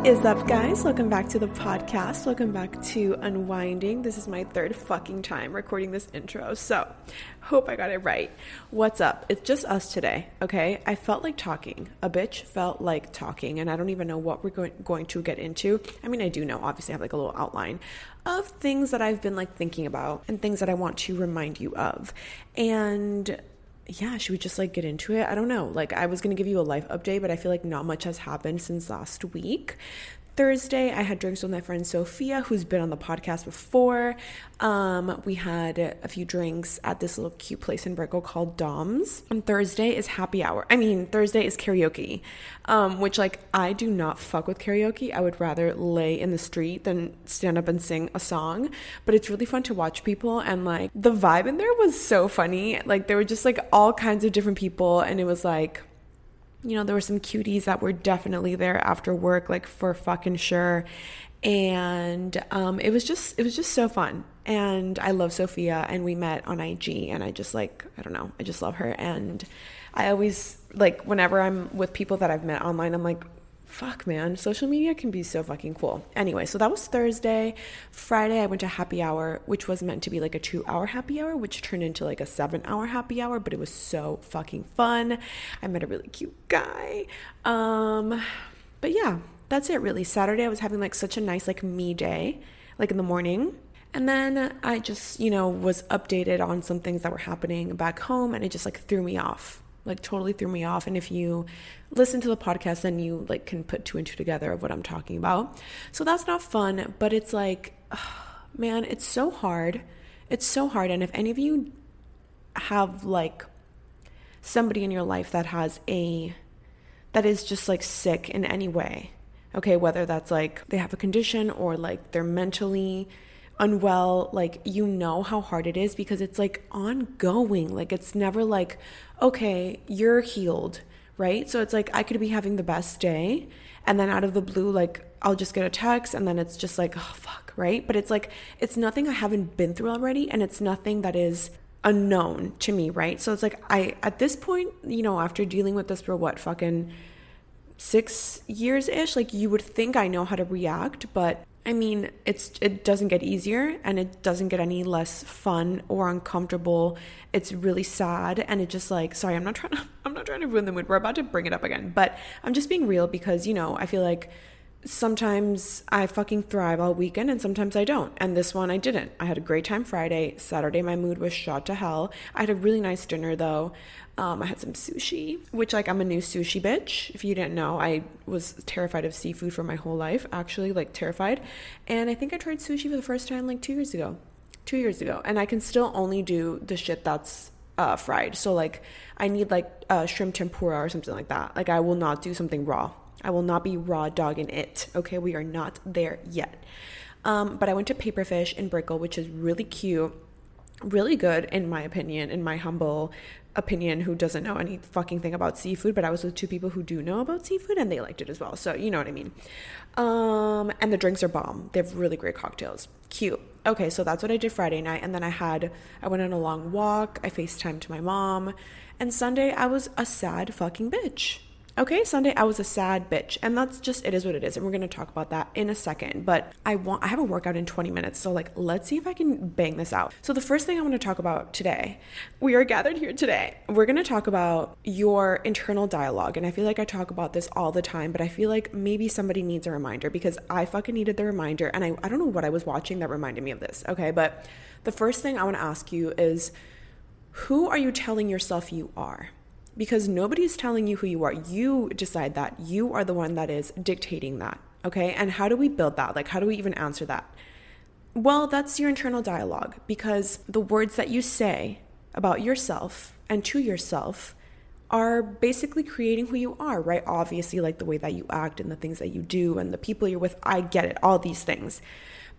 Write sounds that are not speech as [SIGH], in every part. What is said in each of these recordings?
What is up, guys? Welcome back to the podcast. Welcome back to Unwinding. This is my third fucking time recording this intro, so hope I got it right. What's up? It's just us today, okay? I felt like talking. A bitch felt like talking, and I don't even know what we're going, going to get into. I mean, I do know, obviously, I have like a little outline of things that I've been like thinking about and things that I want to remind you of. And yeah, should we just like get into it? I don't know. Like, I was gonna give you a life update, but I feel like not much has happened since last week. Thursday, I had drinks with my friend Sophia, who's been on the podcast before. Um, we had a few drinks at this little cute place in Brickell called Dom's. And Thursday is happy hour. I mean, Thursday is karaoke, um, which, like, I do not fuck with karaoke. I would rather lay in the street than stand up and sing a song. But it's really fun to watch people, and like, the vibe in there was so funny. Like, there were just like all kinds of different people, and it was like, you know, there were some cuties that were definitely there after work, like for fucking sure. And um, it was just, it was just so fun. And I love Sophia, and we met on IG, and I just like, I don't know, I just love her. And I always like whenever I'm with people that I've met online, I'm like, fuck man. Social media can be so fucking cool. Anyway so that was thursday. Friday i went to happy hour which was meant to be like a two hour happy hour which turned into like a seven hour happy hour but it was so fucking fun. I met a really cute guy. Um but yeah that's it really. Saturday i was having like such a nice like me day like in the morning. And then i just you know was updated on some things that were happening back home and it just like threw me off like totally threw me off. And if you listen to the podcast then you like can put two and two together of what i'm talking about. So that's not fun but it's like [SIGHS] man it's so hard. It's so hard. And if any of you have like somebody in your life that has a that is just like sick in any way okay whether that's like they have a condition or like they're mentally unwell, like you know how hard it is because it's like ongoing. Like it's never like, okay, you're healed, right? So it's like I could be having the best day and then out of the blue, like I'll just get a text and then it's just like, oh fuck, right? But it's like, it's nothing I haven't been through already and it's nothing that is unknown to me, right? So it's like I at this point, you know, after dealing with this for what fucking six years ish, like you would think I know how to react, but I mean, it's it doesn't get easier and it doesn't get any less fun or uncomfortable. It's really sad and it just like sorry, I'm not trying [LAUGHS] to I'm not trying to ruin the mood. We're about to bring it up again, but I'm just being real because, you know, I feel like sometimes I fucking thrive all weekend and sometimes I don't. And this one I didn't. I had a great time Friday. Saturday my mood was shot to hell. I had a really nice dinner though. Um, I had some sushi, which like I'm a new sushi bitch. If you didn't know, I was terrified of seafood for my whole life, actually, like terrified. And I think I tried sushi for the first time like two years ago. Two years ago. And I can still only do the shit that's uh, fried. So like I need like uh, shrimp tempura or something like that. Like I will not do something raw. I will not be raw dogging it. Okay, we are not there yet. Um, but I went to Paperfish in Brickell, which is really cute, really good in my opinion, in my humble opinion, who doesn't know any fucking thing about seafood. But I was with two people who do know about seafood, and they liked it as well. So you know what I mean. Um, and the drinks are bomb. They have really great cocktails. Cute. Okay, so that's what I did Friday night, and then I had I went on a long walk. I FaceTimed to my mom, and Sunday I was a sad fucking bitch. Okay, Sunday I was a sad bitch, and that's just it is what it is, and we're gonna talk about that in a second. But I want I have a workout in 20 minutes, so like let's see if I can bang this out. So the first thing I want to talk about today, we are gathered here today. We're gonna talk about your internal dialogue, and I feel like I talk about this all the time, but I feel like maybe somebody needs a reminder because I fucking needed the reminder, and I I don't know what I was watching that reminded me of this. Okay, but the first thing I want to ask you is, who are you telling yourself you are? Because nobody's telling you who you are. You decide that. You are the one that is dictating that. Okay. And how do we build that? Like, how do we even answer that? Well, that's your internal dialogue because the words that you say about yourself and to yourself are basically creating who you are, right? Obviously, like the way that you act and the things that you do and the people you're with. I get it, all these things.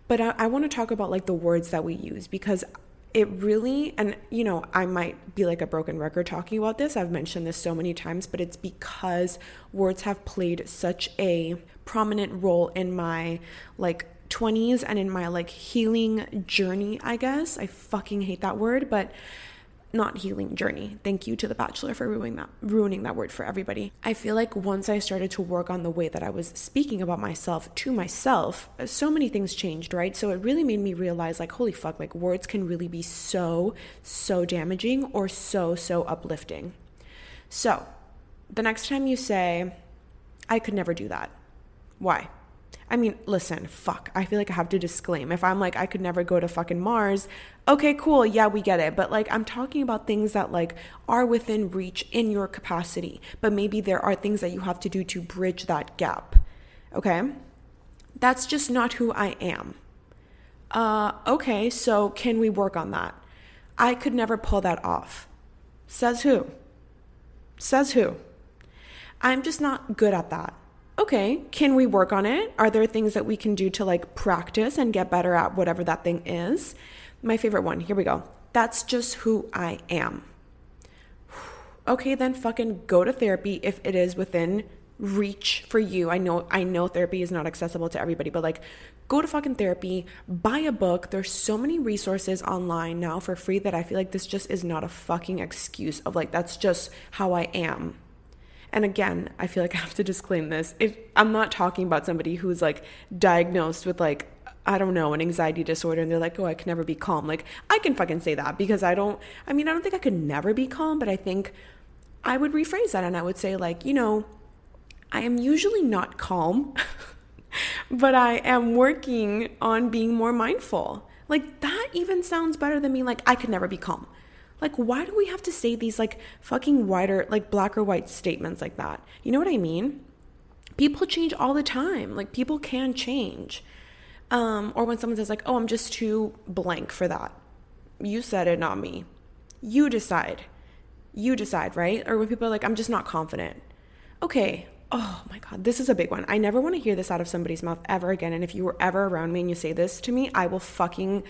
But I, I want to talk about like the words that we use because it really, and you know, I might be like a broken record talking about this. I've mentioned this so many times, but it's because words have played such a prominent role in my like 20s and in my like healing journey, I guess. I fucking hate that word, but not healing journey. Thank you to The Bachelor for ruining that ruining that word for everybody. I feel like once I started to work on the way that I was speaking about myself to myself, so many things changed, right? So it really made me realize like holy fuck, like words can really be so so damaging or so so uplifting. So, the next time you say I could never do that. Why? I mean, listen, fuck. I feel like I have to disclaim. If I'm like, I could never go to fucking Mars, okay, cool. Yeah, we get it. But like, I'm talking about things that like are within reach in your capacity. But maybe there are things that you have to do to bridge that gap. Okay? That's just not who I am. Uh, okay, so can we work on that? I could never pull that off. Says who? Says who? I'm just not good at that okay, can we work on it? Are there things that we can do to like practice and get better at whatever that thing is? My favorite one, here we go. That's just who I am. [SIGHS] Okay, then fucking go to therapy if it is within reach for you. I know I know therapy is not accessible to everybody, but like go to fucking therapy, buy a book. There's so many resources online now for free that I feel like this just is not a fucking excuse of like that's just how I am. And again, I feel like I have to disclaim this. If I'm not talking about somebody who's like diagnosed with like I don't know, an anxiety disorder, and they're like, oh, I can never be calm. Like, I can fucking say that because I don't, I mean, I don't think I could never be calm, but I think I would rephrase that and I would say, like, you know, I am usually not calm, [LAUGHS] but I am working on being more mindful. Like, that even sounds better than me, like, I could never be calm. Like, why do we have to say these like fucking whiter, like black or white statements like that? You know what I mean? People change all the time. Like, people can change. Um, or when someone says, like, oh, I'm just too blank for that. You said it, not me. You decide. You decide, right? Or when people are like, I'm just not confident. Okay, oh my God, this is a big one. I never want to hear this out of somebody's mouth ever again. And if you were ever around me and you say this to me, I will fucking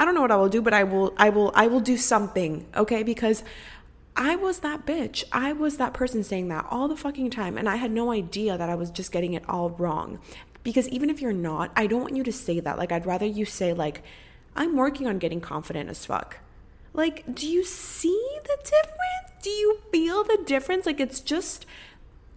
I don't know what I will do, but I will I will I will do something, okay? Because I was that bitch. I was that person saying that all the fucking time and I had no idea that I was just getting it all wrong. Because even if you're not, I don't want you to say that. Like I'd rather you say like I'm working on getting confident as fuck. Like, do you see the difference? Do you feel the difference? Like it's just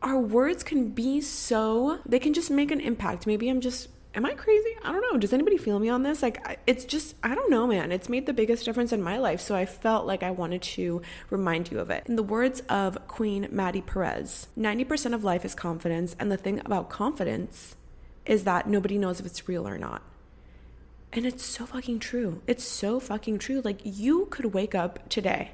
our words can be so they can just make an impact. Maybe I'm just am I crazy? I don't know. Does anybody feel me on this? Like, it's just, I don't know, man. It's made the biggest difference in my life. So I felt like I wanted to remind you of it. In the words of Queen Maddy Perez, 90% of life is confidence. And the thing about confidence is that nobody knows if it's real or not. And it's so fucking true. It's so fucking true. Like, you could wake up today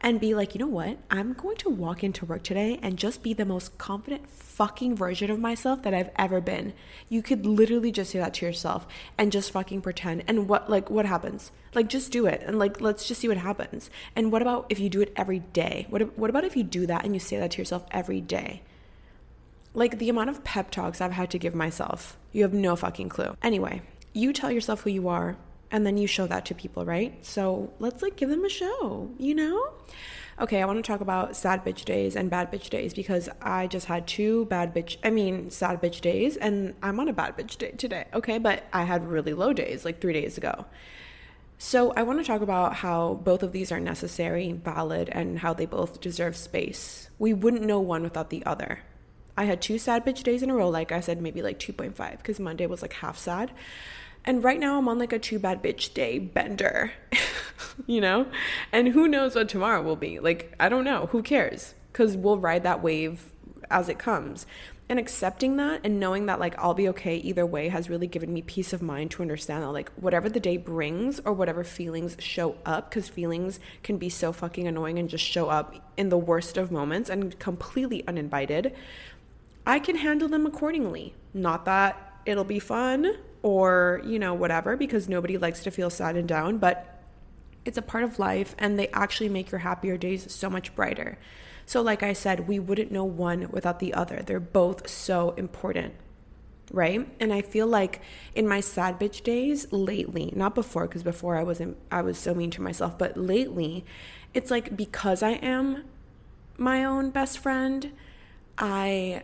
and be like, you know what? I'm going to walk into work today and just be the most confident fucking version of myself that I've ever been. You could literally just say that to yourself and just fucking pretend. And what, like, what happens? Like, just do it and like, let's just see what happens. And what about if you do it every day? What, what about if you do that and you say that to yourself every day? Like, the amount of pep talks I've had to give myself, you have no fucking clue. Anyway, you tell yourself who you are and then you show that to people, right? So let's like give them a show, you know? Okay, I want to talk about sad bitch days and bad bitch days because I just had two bad bitch, I mean, sad bitch days, and I'm on a bad bitch day today, okay? But I had really low days like three days ago. So I want to talk about how both of these are necessary, valid, and how they both deserve space. We wouldn't know one without the other. I had two sad bitch days in a row, like I said, maybe like 2.5, because Monday was like half sad. And right now I'm on like a too bad bitch day bender, [LAUGHS] you know? And who knows what tomorrow will be? Like, I don't know. Who cares? Because we'll ride that wave as it comes. And accepting that and knowing that like I'll be okay either way has really given me peace of mind to understand that like whatever the day brings or whatever feelings show up, because feelings can be so fucking annoying and just show up in the worst of moments and completely uninvited, I can handle them accordingly. Not that it'll be fun or, you know, whatever, because nobody likes to feel sad and down. But It's a part of life and they actually make your happier days so much brighter. So, like I said, we wouldn't know one without the other. They're both so important right and i feel like in my sad bitch days lately not before because before i wasn't i was so mean to myself but lately it's like because i am my own best friend i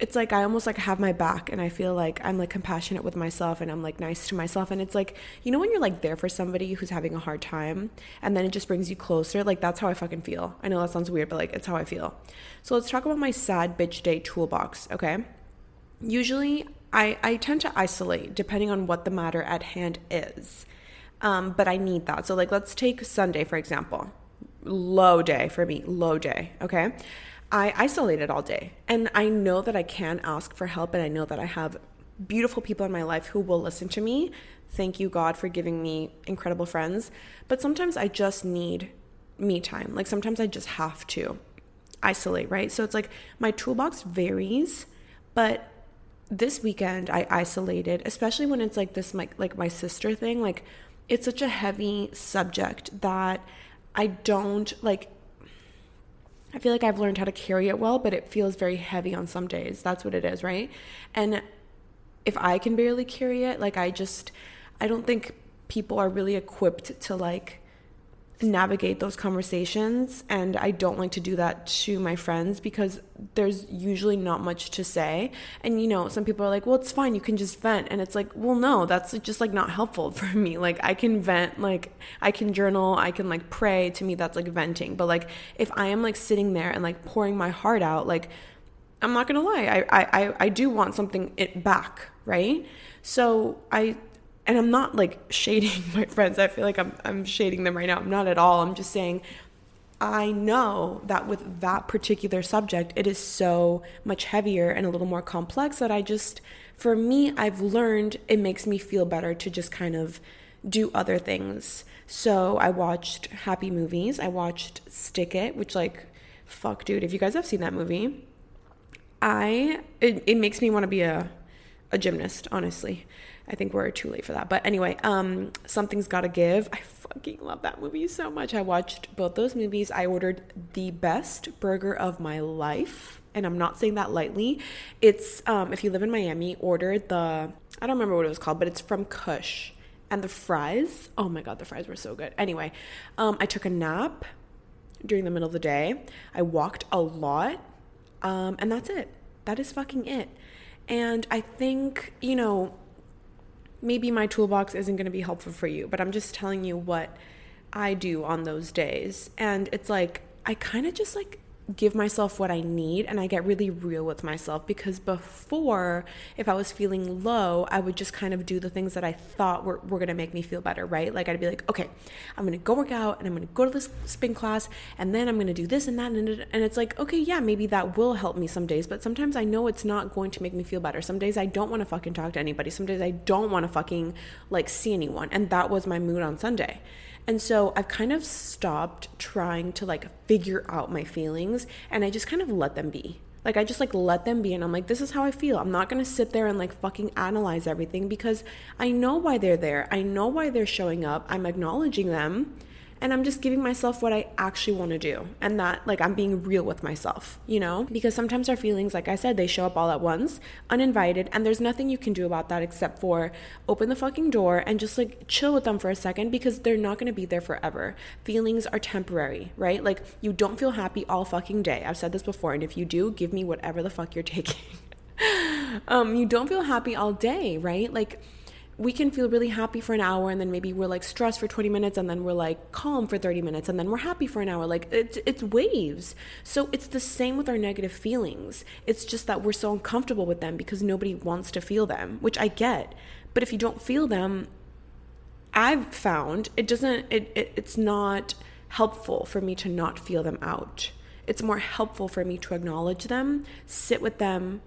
it's like I almost like have my back and I feel like I'm like compassionate with myself and I'm like nice to myself and it's like you know when you're like there for somebody who's having a hard time and then it just brings you closer like that's how I fucking feel. I know that sounds weird but like it's how I feel. So let's talk about my sad bitch day toolbox, okay? Usually I I tend to isolate depending on what the matter at hand is. Um, but I need that. So like let's take Sunday for example. Low day for me, low day, okay? I isolated all day. And I know that I can ask for help and I know that I have beautiful people in my life who will listen to me. Thank you, God, for giving me incredible friends. But sometimes I just need me time. Like sometimes I just have to isolate, right? So it's like my toolbox varies, but this weekend I isolated, especially when it's like this like like my sister thing, like it's such a heavy subject that I don't like I feel like I've learned how to carry it well, but it feels very heavy on some days. That's what it is, right? And if I can barely carry it, like I just I don't think people are really equipped to like navigate those conversations and I don't like to do that to my friends because there's usually not much to say. And you know some people are like well it's fine you can just vent. And it's like well no that's just like not helpful [LAUGHS] for me. Like I can vent like I can journal I can like pray. To me that's like venting. But like if I am like sitting there and like pouring my heart out like I'm not gonna lie I I I do want something it back right? So I and I'm not like shading [LAUGHS] my friends. I feel like I'm I'm shading them right now. I'm not at all. I'm just saying I know that with that particular subject, it is so much heavier and a little more complex that I just, for me, I've learned it makes me feel better to just kind of do other things. So I watched happy movies. I watched Stick It, which, like, fuck, dude, if you guys have seen that movie, I, it, it makes me want to be a, a gymnast, honestly. I think we're too late for that. But anyway, um, Something's Gotta Give. I fucking love that movie so much. I watched both those movies. I ordered the best burger of my life. And I'm not saying that lightly. It's, um, if you live in Miami, order the, I don't remember what it was called, but it's from Kush. And the fries, oh my God, the fries were so good. Anyway, um, I took a nap during the middle of the day. I walked a lot. Um, and that's it. That is fucking it. And I think, you know, maybe my toolbox isn't going to be helpful for you, but I'm just telling you what I do on those days. And it's like, I kind of just like give myself what I need and I get really real with myself because before, if I was feeling low, I would just kind of do the things that I thought were, were gonna make me feel better, right? Like I'd be like, okay, I'm gonna go work out and I'm gonna go to this spin class and then I'm gonna do this and that. And, and it's like, okay, yeah, maybe that will help me some days, but sometimes I know it's not going to make me feel better. Some days I don't wanna fucking talk to anybody. Some days I don't wanna fucking like see anyone. And that was my mood on Sunday. And so I've kind of stopped trying to like figure out my feelings and I just kind of let them be. Like I just like let them be and I'm like this is how I feel. I'm not going to sit there and like fucking analyze everything because I know why they're there. I know why they're showing up. I'm acknowledging them and I'm just giving myself what I actually want to do. And that, like, I'm being real with myself, you know? Because sometimes our feelings, like I said, they show up all at once, uninvited, and there's nothing you can do about that except for open the fucking door and just like chill with them for a second because they're not going to be there forever. Feelings are temporary, right? Like, you don't feel happy all fucking day. I've said this before, and if you do, give me whatever the fuck you're [LAUGHS] taking. um, you don't feel happy all day, right? Like, we can feel really happy for an hour and then maybe we're like stressed for 20 minutes and then we're like calm for 30 minutes and then we're happy for an hour. Like it's it's waves. So it's the same with our negative feelings. It's just that we're so uncomfortable with them because nobody wants to feel them which i get. But if you don't feel them i've found it doesn't it, it it's not helpful for me to not feel them out. It's more helpful for me to acknowledge them sit with them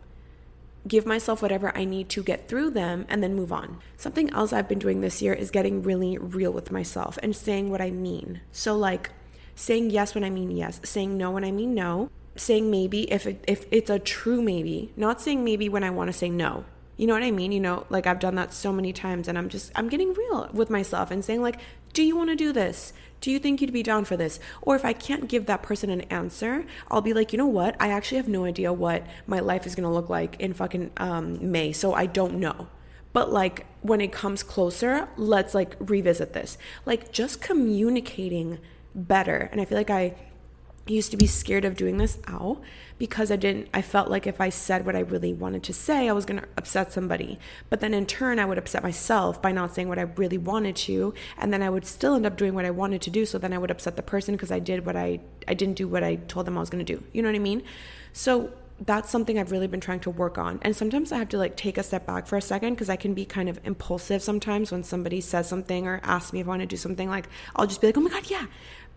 give myself whatever I need to get through them, and then move on. Something else I've been doing this year is getting really real with myself and saying what I mean. So, like, saying yes when I mean yes, saying no when I mean no, saying maybe if it, if it's a true maybe, not saying maybe when I want to say no. You know what I mean? You know, like I've done that so many times and I'm just I'm getting real with myself and saying like Do you want to do this? Do you think you'd be down for this? Or if I can't give that person an answer, I'll be like, you know what? I actually have no idea what my life is going to look like in fucking um, May. So I don't know. But like when it comes closer, let's like revisit this. Like just communicating better. And I feel like I used to be scared of doing this ow because i didn't i felt like if i said what i really wanted to say i was going to upset somebody but then in turn i would upset myself by not saying what i really wanted to and then i would still end up doing what i wanted to do so then i would upset the person because i did what i i didn't do what i told them i was going to do you know what i mean so that's something I've really been trying to work on. And sometimes I have to like take a step back for a second because I can be kind of impulsive sometimes when somebody says something or asks me if I want to do something. Like, I'll just be like, oh my God, yeah.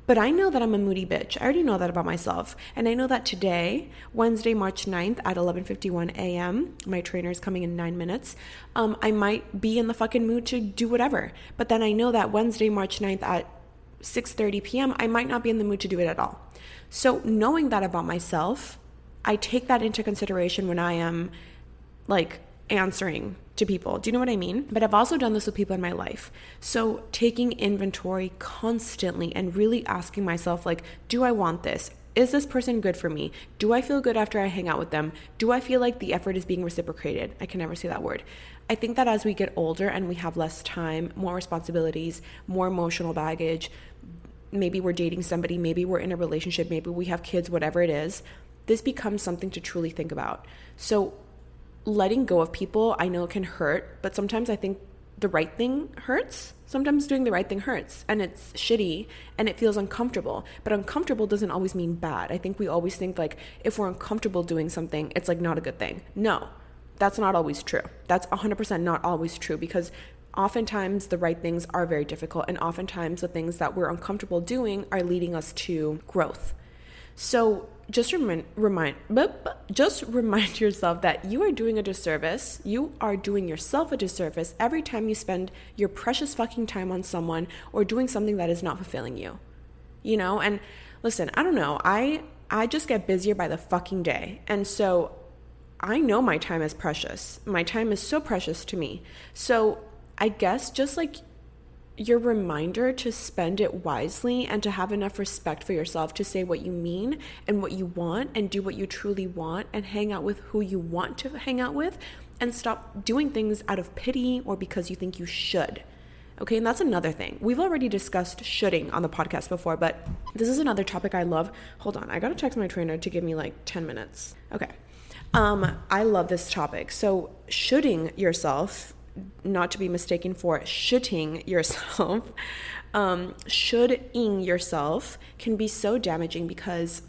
But I know that I'm a moody bitch. I already know that about myself. And I know that today, Wednesday, March 9th at 11:51 a.m., my trainer is coming in 9 minutes. Um, I might be in the fucking mood to do whatever. But then I know that Wednesday, March 9th at 6:30 p.m., I might not be in the mood to do it at all. So, knowing that about myself, I take that into consideration when I am like answering to people. Do you know what I mean? But I've also done this with people in my life. So taking inventory constantly and really asking myself like, do I want this? Is this person good for me? Do I feel good after I hang out with them? Do I feel like the effort is being reciprocated? I can never say that word. I think that as we get older and we have less time, more responsibilities, more emotional baggage, maybe we're dating somebody, maybe we're in a relationship, maybe we have kids, whatever it is, this becomes something to truly think about. So, letting go of people, I know can hurt, but sometimes I think the right thing hurts. Sometimes doing the right thing hurts and it's shitty and it feels uncomfortable. But uncomfortable doesn't always mean bad. I think we always think like if we're uncomfortable doing something, it's like not a good thing. No, that's not always true. That's 100% not always true because oftentimes the right things are very difficult and oftentimes the things that we're uncomfortable doing are leading us to growth. So just remind, remind just remind [LAUGHS] yourself that you are doing a disservice. You are doing yourself a disservice every time you spend your precious fucking time on someone or doing something that is not fulfilling you. You know, and listen, I don't know. I I just get busier by the fucking day. And so I know my time is precious. My time is so precious to me. So I guess just like your reminder to spend it wisely and to have enough respect for yourself to say what you mean and what you want and do what you truly want and hang out with who you want to hang out with and stop doing things out of pity or because you think you should. Okay, and that's another thing. We've already discussed shoulding on the podcast before, but this is another topic I love. Hold on, I gotta text my trainer to give me like 10 minutes. Okay. Um, I love this topic. So, shoulding yourself not to be mistaken for shooting yourself, [LAUGHS] um, yourself can be so damaging because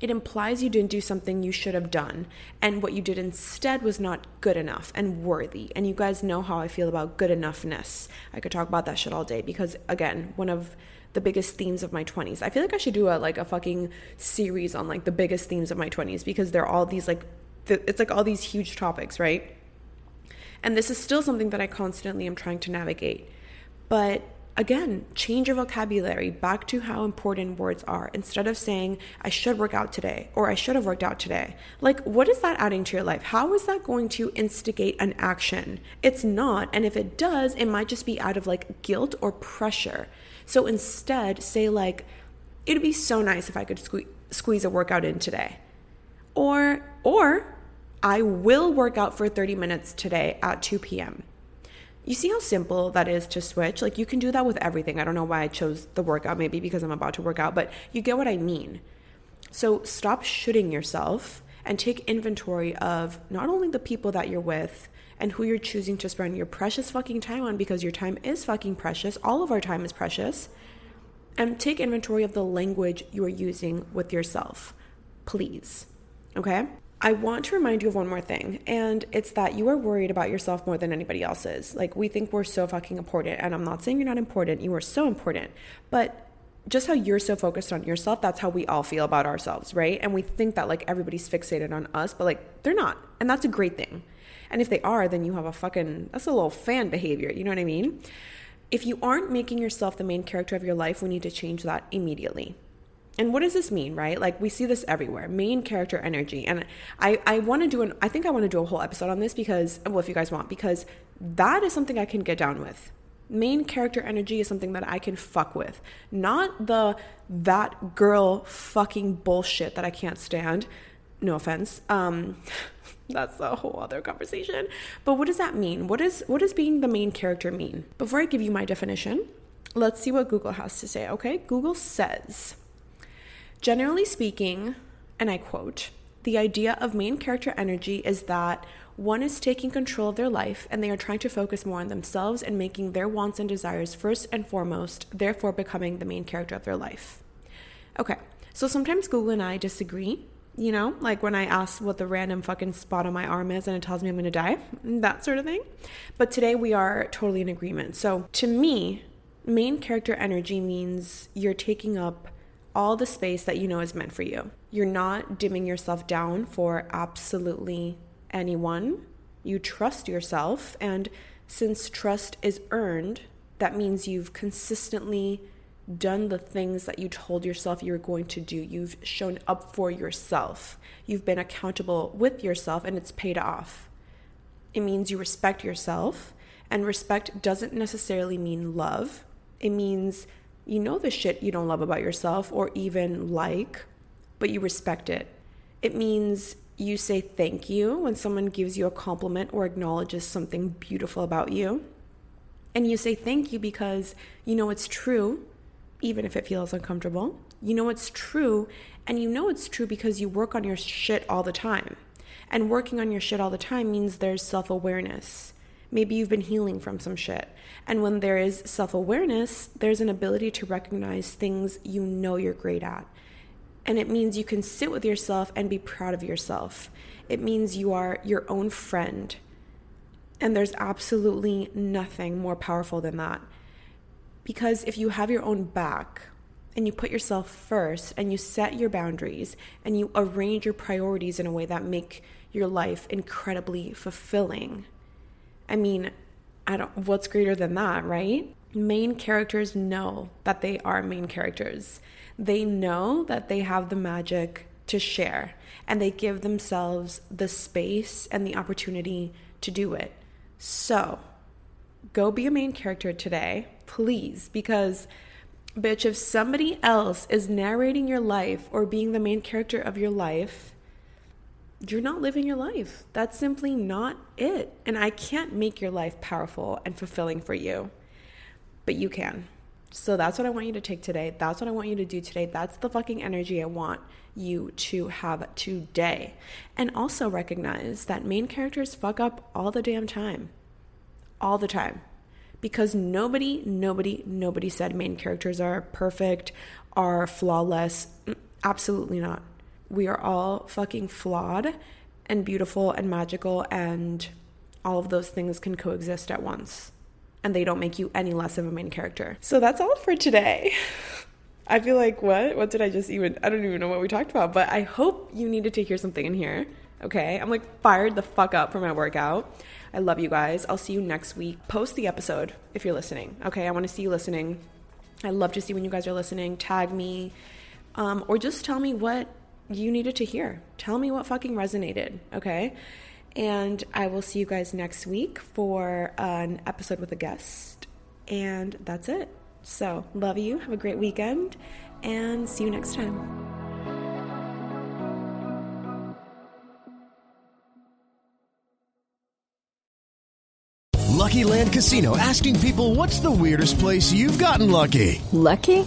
it implies you didn't do something you should have done, and what you did instead was not good enough and worthy. And you guys know how I feel about good enoughness. I could talk about that shit all day because, again, one of the biggest themes of my 20s. I feel like I should do a like a fucking series on like the biggest themes of my 20s because they're all these like it's like all these huge topics, right? And this is still something that I constantly am trying to navigate. But again, change your vocabulary back to how important words are. Instead of saying, I should work out today or I should have worked out today, like, what is that adding to your life? How is that going to instigate an action? It's not. And if it does, it might just be out of like guilt or pressure. So instead, say, like, it'd be so nice if I could sque- squeeze a workout in today. Or, or I will work out for 30 minutes today at 2 p.m. You see how simple that is to switch? Like you can do that with everything. I don't know why I chose the workout, maybe because I'm about to work out, but you get what I mean. So stop shooting yourself and take inventory of not only the people that you're with and who you're choosing to spend your precious fucking time on because your time is fucking precious. All of our time is precious. And take inventory of the language you are using with yourself. Please. Okay? I want to remind you of one more thing, and it's that you are worried about yourself more than anybody else is. Like, we think we're so fucking important, and I'm not saying you're not important, you are so important, but just how you're so focused on yourself, that's how we all feel about ourselves, right? And we think that like everybody's fixated on us, but like they're not. And that's a great thing. And if they are, then you have a fucking, that's a little fan behavior, you know what I mean? If you aren't making yourself the main character of your life, we need to change that immediately and what does this mean right like we see this everywhere main character energy and i i want to do an i think i want to do a whole episode on this because well if you guys want because that is something i can get down with Main character energy is something that I can fuck with, not the that girl fucking bullshit that I can't stand. No offense. Um, [LAUGHS] that's a whole other conversation. But what does that mean? What is what does being the main character mean? Before I give you my definition, let's see what Google has to say. Okay, Google says, generally speaking, and I quote, the idea of main character energy is that one is taking control of their life and they are trying to focus more on themselves and making their wants and desires first and foremost, therefore becoming the main character of their life. Okay, so sometimes Google and I disagree. You know, like when I ask what the random fucking spot on my arm is and it tells me I'm gonna die, [LAUGHS] that sort of thing. But today we are totally in agreement. So to me, main character energy means you're taking up all the space that you know is meant for you. You're not dimming yourself down for absolutely anyone. You trust yourself. And since trust is earned, that means you've consistently done the things that you told yourself you were going to do. You've shown up for yourself. You've been accountable with yourself, and it's paid off. It means you respect yourself. And respect doesn't necessarily mean love, it means you know the shit you don't love about yourself or even like, but you respect it. It means you say thank you when someone gives you a compliment or acknowledges something beautiful about you. And you say thank you because you know it's true, even if it feels uncomfortable. You know it's true, and you know it's true because you work on your shit all the time. And working on your shit all the time means there's self awareness. Maybe you've been healing from some shit. And when there is self awareness, there's an ability to recognize things you know you're great at. And it means you can sit with yourself and be proud of yourself. It means you are your own friend. And there's absolutely nothing more powerful than that. Because if you have your own back and you put yourself first and you set your boundaries and you arrange your priorities in a way that make your life incredibly fulfilling. I mean, I don't what's greater than that, right? Main characters know that they are main characters. They know that they have the magic to share and they give themselves the space and the opportunity to do it. So, go be a main character today, please, because bitch, if somebody else is narrating your life or being the main character of your life, you're not living your life. That's simply not it. And I can't make your life powerful and fulfilling for you, but you can. So that's what I want you to take today. That's what I want you to do today. That's the fucking energy I want you to have today. And also recognize that main characters fuck up all the damn time. All the time. Because nobody, nobody, nobody said main characters are perfect, are flawless. Mm, absolutely not we are all fucking flawed and beautiful and magical, and all of those things can coexist at once. And they don't make you any less of a main character. So that's all for today. [LAUGHS] I feel like, what? What did I just even? I don't even know what we talked about, but I hope you needed to hear something in here. Okay. I'm like fired the fuck up for my workout. I love you guys. I'll see you next week. Post the episode if you're listening. Okay. I want to see you listening. I love to see when you guys are listening. Tag me. Um, or just tell me what you needed to hear. Tell me what fucking resonated, okay? And I will see you guys next week for an episode with a guest. And that's it. So, love you. Have a great weekend. And see you next time. Lucky Land Casino asking people what's the weirdest place you've gotten lucky? Lucky?